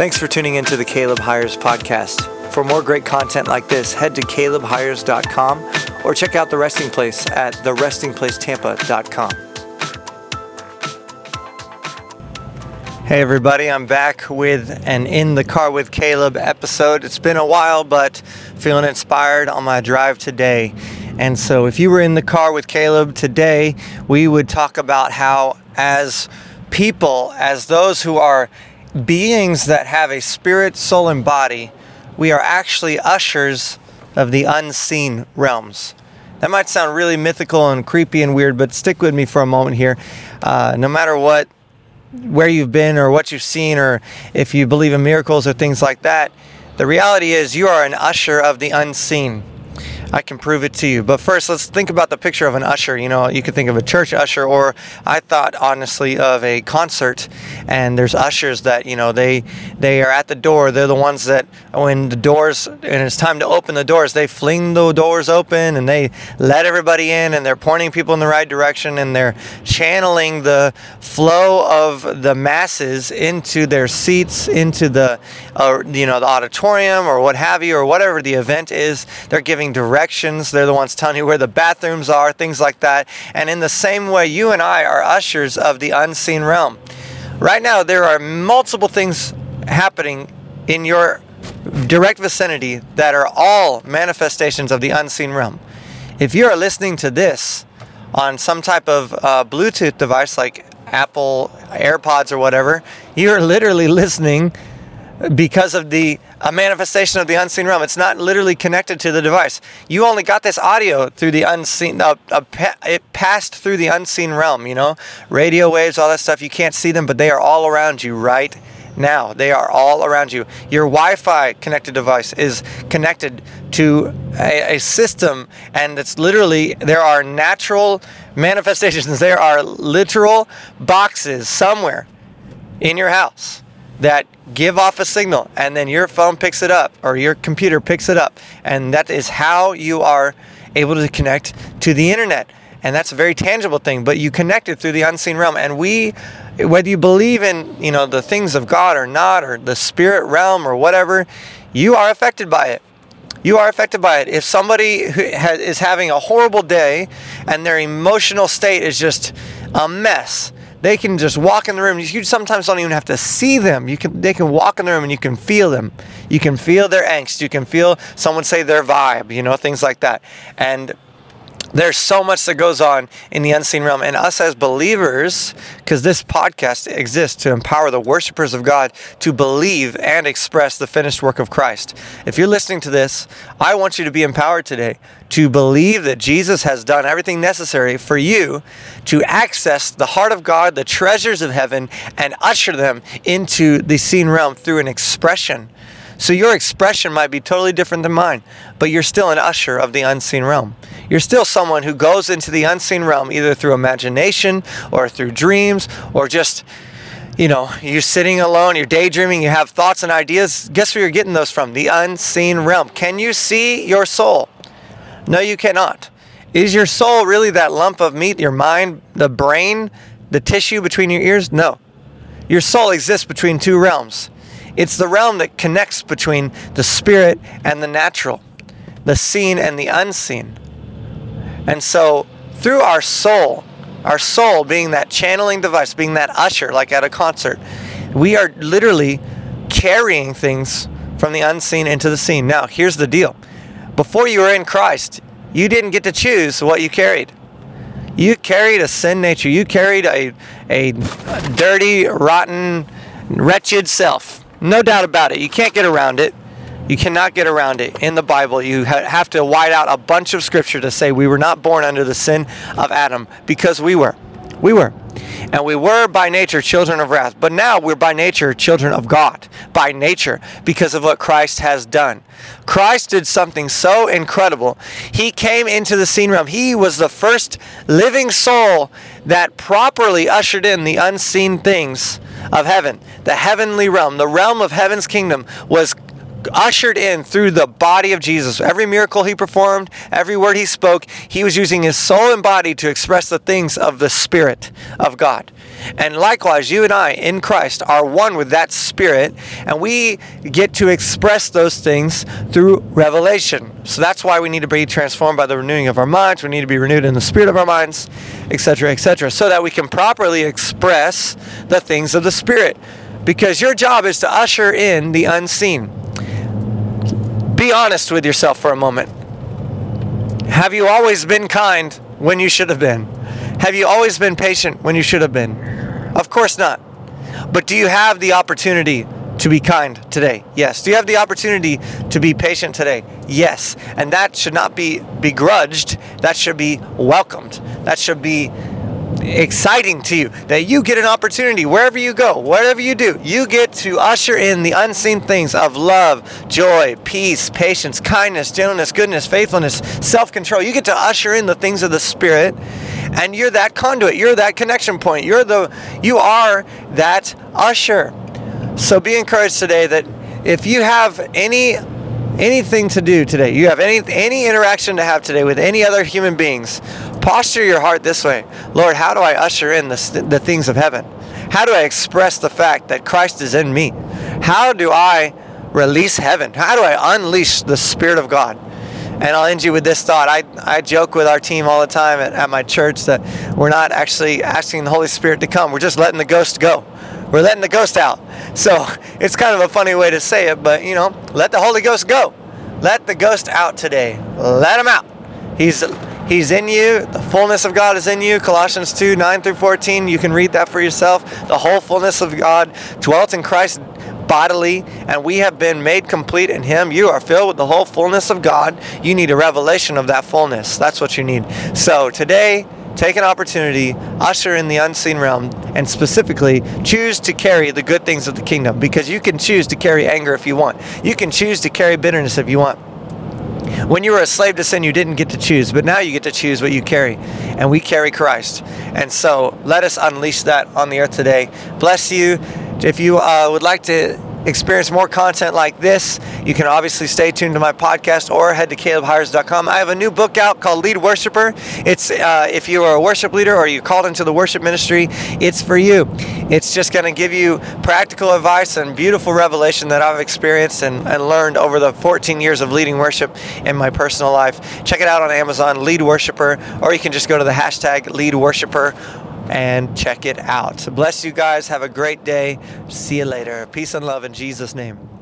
Thanks for tuning into the Caleb Hyers podcast. For more great content like this, head to calebhyers.com or check out The Resting Place at therestingplacetampa.com. Hey everybody, I'm back with an In the Car with Caleb episode. It's been a while, but feeling inspired on my drive today. And so, if you were in the car with Caleb today, we would talk about how, as people, as those who are beings that have a spirit, soul, and body, we are actually ushers of the unseen realms. That might sound really mythical and creepy and weird, but stick with me for a moment here. Uh, no matter what, where you've been or what you've seen, or if you believe in miracles or things like that, the reality is you are an usher of the unseen. I can prove it to you. But first, let's think about the picture of an usher. You know, you could think of a church usher, or I thought honestly of a concert. And there's ushers that you know they they are at the door. They're the ones that when the doors and it's time to open the doors, they fling the doors open and they let everybody in, and they're pointing people in the right direction, and they're channeling the flow of the masses into their seats, into the uh, you know the auditorium or what have you, or whatever the event is. They're giving direct directions. They're the ones telling you where the bathrooms are, things like that. And in the same way, you and I are ushers of the unseen realm. Right now, there are multiple things happening in your direct vicinity that are all manifestations of the unseen realm. If you are listening to this on some type of uh, Bluetooth device like Apple AirPods or whatever, you are literally listening because of the a manifestation of the unseen realm. It's not literally connected to the device. You only got this audio through the unseen. Uh, uh, it passed through the unseen realm. You know, radio waves, all that stuff. You can't see them, but they are all around you right now. They are all around you. Your Wi-Fi connected device is connected to a, a system, and it's literally there are natural manifestations. There are literal boxes somewhere in your house that give off a signal and then your phone picks it up or your computer picks it up and that is how you are able to connect to the internet. And that's a very tangible thing but you connect it through the unseen realm. And we whether you believe in you know the things of god or not or the spirit realm or whatever you are affected by it. You are affected by it. If somebody is having a horrible day and their emotional state is just a mess they can just walk in the room. You sometimes don't even have to see them. You can they can walk in the room and you can feel them. You can feel their angst. You can feel someone say their vibe, you know, things like that. And there's so much that goes on in the unseen realm. And us as believers, because this podcast exists to empower the worshipers of God to believe and express the finished work of Christ. If you're listening to this, I want you to be empowered today to believe that Jesus has done everything necessary for you to access the heart of God, the treasures of heaven, and usher them into the seen realm through an expression so your expression might be totally different than mine, but you're still an usher of the unseen realm. You're still someone who goes into the unseen realm either through imagination or through dreams or just you know, you're sitting alone, you're daydreaming, you have thoughts and ideas. Guess where you're getting those from? The unseen realm. Can you see your soul? No, you cannot. Is your soul really that lump of meat, your mind, the brain, the tissue between your ears? No. Your soul exists between two realms. It's the realm that connects between the spirit and the natural, the seen and the unseen. And so, through our soul, our soul being that channeling device, being that usher, like at a concert, we are literally carrying things from the unseen into the seen. Now, here's the deal before you were in Christ, you didn't get to choose what you carried. You carried a sin nature, you carried a, a dirty, rotten, wretched self. No doubt about it. You can't get around it. You cannot get around it. In the Bible, you have to white out a bunch of scripture to say we were not born under the sin of Adam because we were. We were. And we were by nature children of wrath. But now we're by nature children of God. By nature. Because of what Christ has done. Christ did something so incredible. He came into the seen realm. He was the first living soul that properly ushered in the unseen things of heaven. The heavenly realm, the realm of heaven's kingdom was ushered in through the body of Jesus. Every miracle he performed, every word he spoke, he was using his soul and body to express the things of the Spirit of God. And likewise, you and I in Christ are one with that Spirit, and we get to express those things through revelation. So that's why we need to be transformed by the renewing of our minds. We need to be renewed in the spirit of our minds, etc., etc., so that we can properly express the things of the Spirit. Because your job is to usher in the unseen. Be honest with yourself for a moment. Have you always been kind when you should have been? Have you always been patient when you should have been? Of course not. But do you have the opportunity to be kind today? Yes. Do you have the opportunity to be patient today? Yes. And that should not be begrudged. That should be welcomed. That should be exciting to you that you get an opportunity wherever you go, whatever you do, you get to usher in the unseen things of love, joy, peace, patience, kindness, gentleness, goodness, faithfulness, self control. You get to usher in the things of the Spirit, and you're that conduit, you're that connection point, you're the, you are that usher. So be encouraged today that if you have any anything to do today, you have any any interaction to have today with any other human beings, posture your heart this way. Lord, how do I usher in the, the things of heaven? How do I express the fact that Christ is in me? How do I release heaven? How do I unleash the Spirit of God? And I'll end you with this thought. I, I joke with our team all the time at, at my church that we're not actually asking the Holy Spirit to come. We're just letting the ghost go. We're letting the ghost out. So it's kind of a funny way to say it, but you know, let the Holy Ghost go. Let the ghost out today. Let him out. He's He's in you. The fullness of God is in you. Colossians 2 9 through 14. You can read that for yourself. The whole fullness of God dwelt in Christ bodily, and we have been made complete in Him. You are filled with the whole fullness of God. You need a revelation of that fullness. That's what you need. So today, take an opportunity, usher in the unseen realm, and specifically choose to carry the good things of the kingdom because you can choose to carry anger if you want. You can choose to carry bitterness if you want. When you were a slave to sin, you didn't get to choose, but now you get to choose what you carry. And we carry Christ. And so let us unleash that on the earth today. Bless you. If you uh, would like to experience more content like this, you can obviously stay tuned to my podcast or head to calebhyers.com. I have a new book out called Lead Worshiper. It's uh, if you are a worship leader or you called into the worship ministry, it's for you. It's just going to give you practical advice and beautiful revelation that I've experienced and, and learned over the 14 years of leading worship in my personal life. Check it out on Amazon, Lead Worshiper, or you can just go to the hashtag Lead Worshiper and check it out. Bless you guys. Have a great day. See you later. Peace and love in Jesus' name.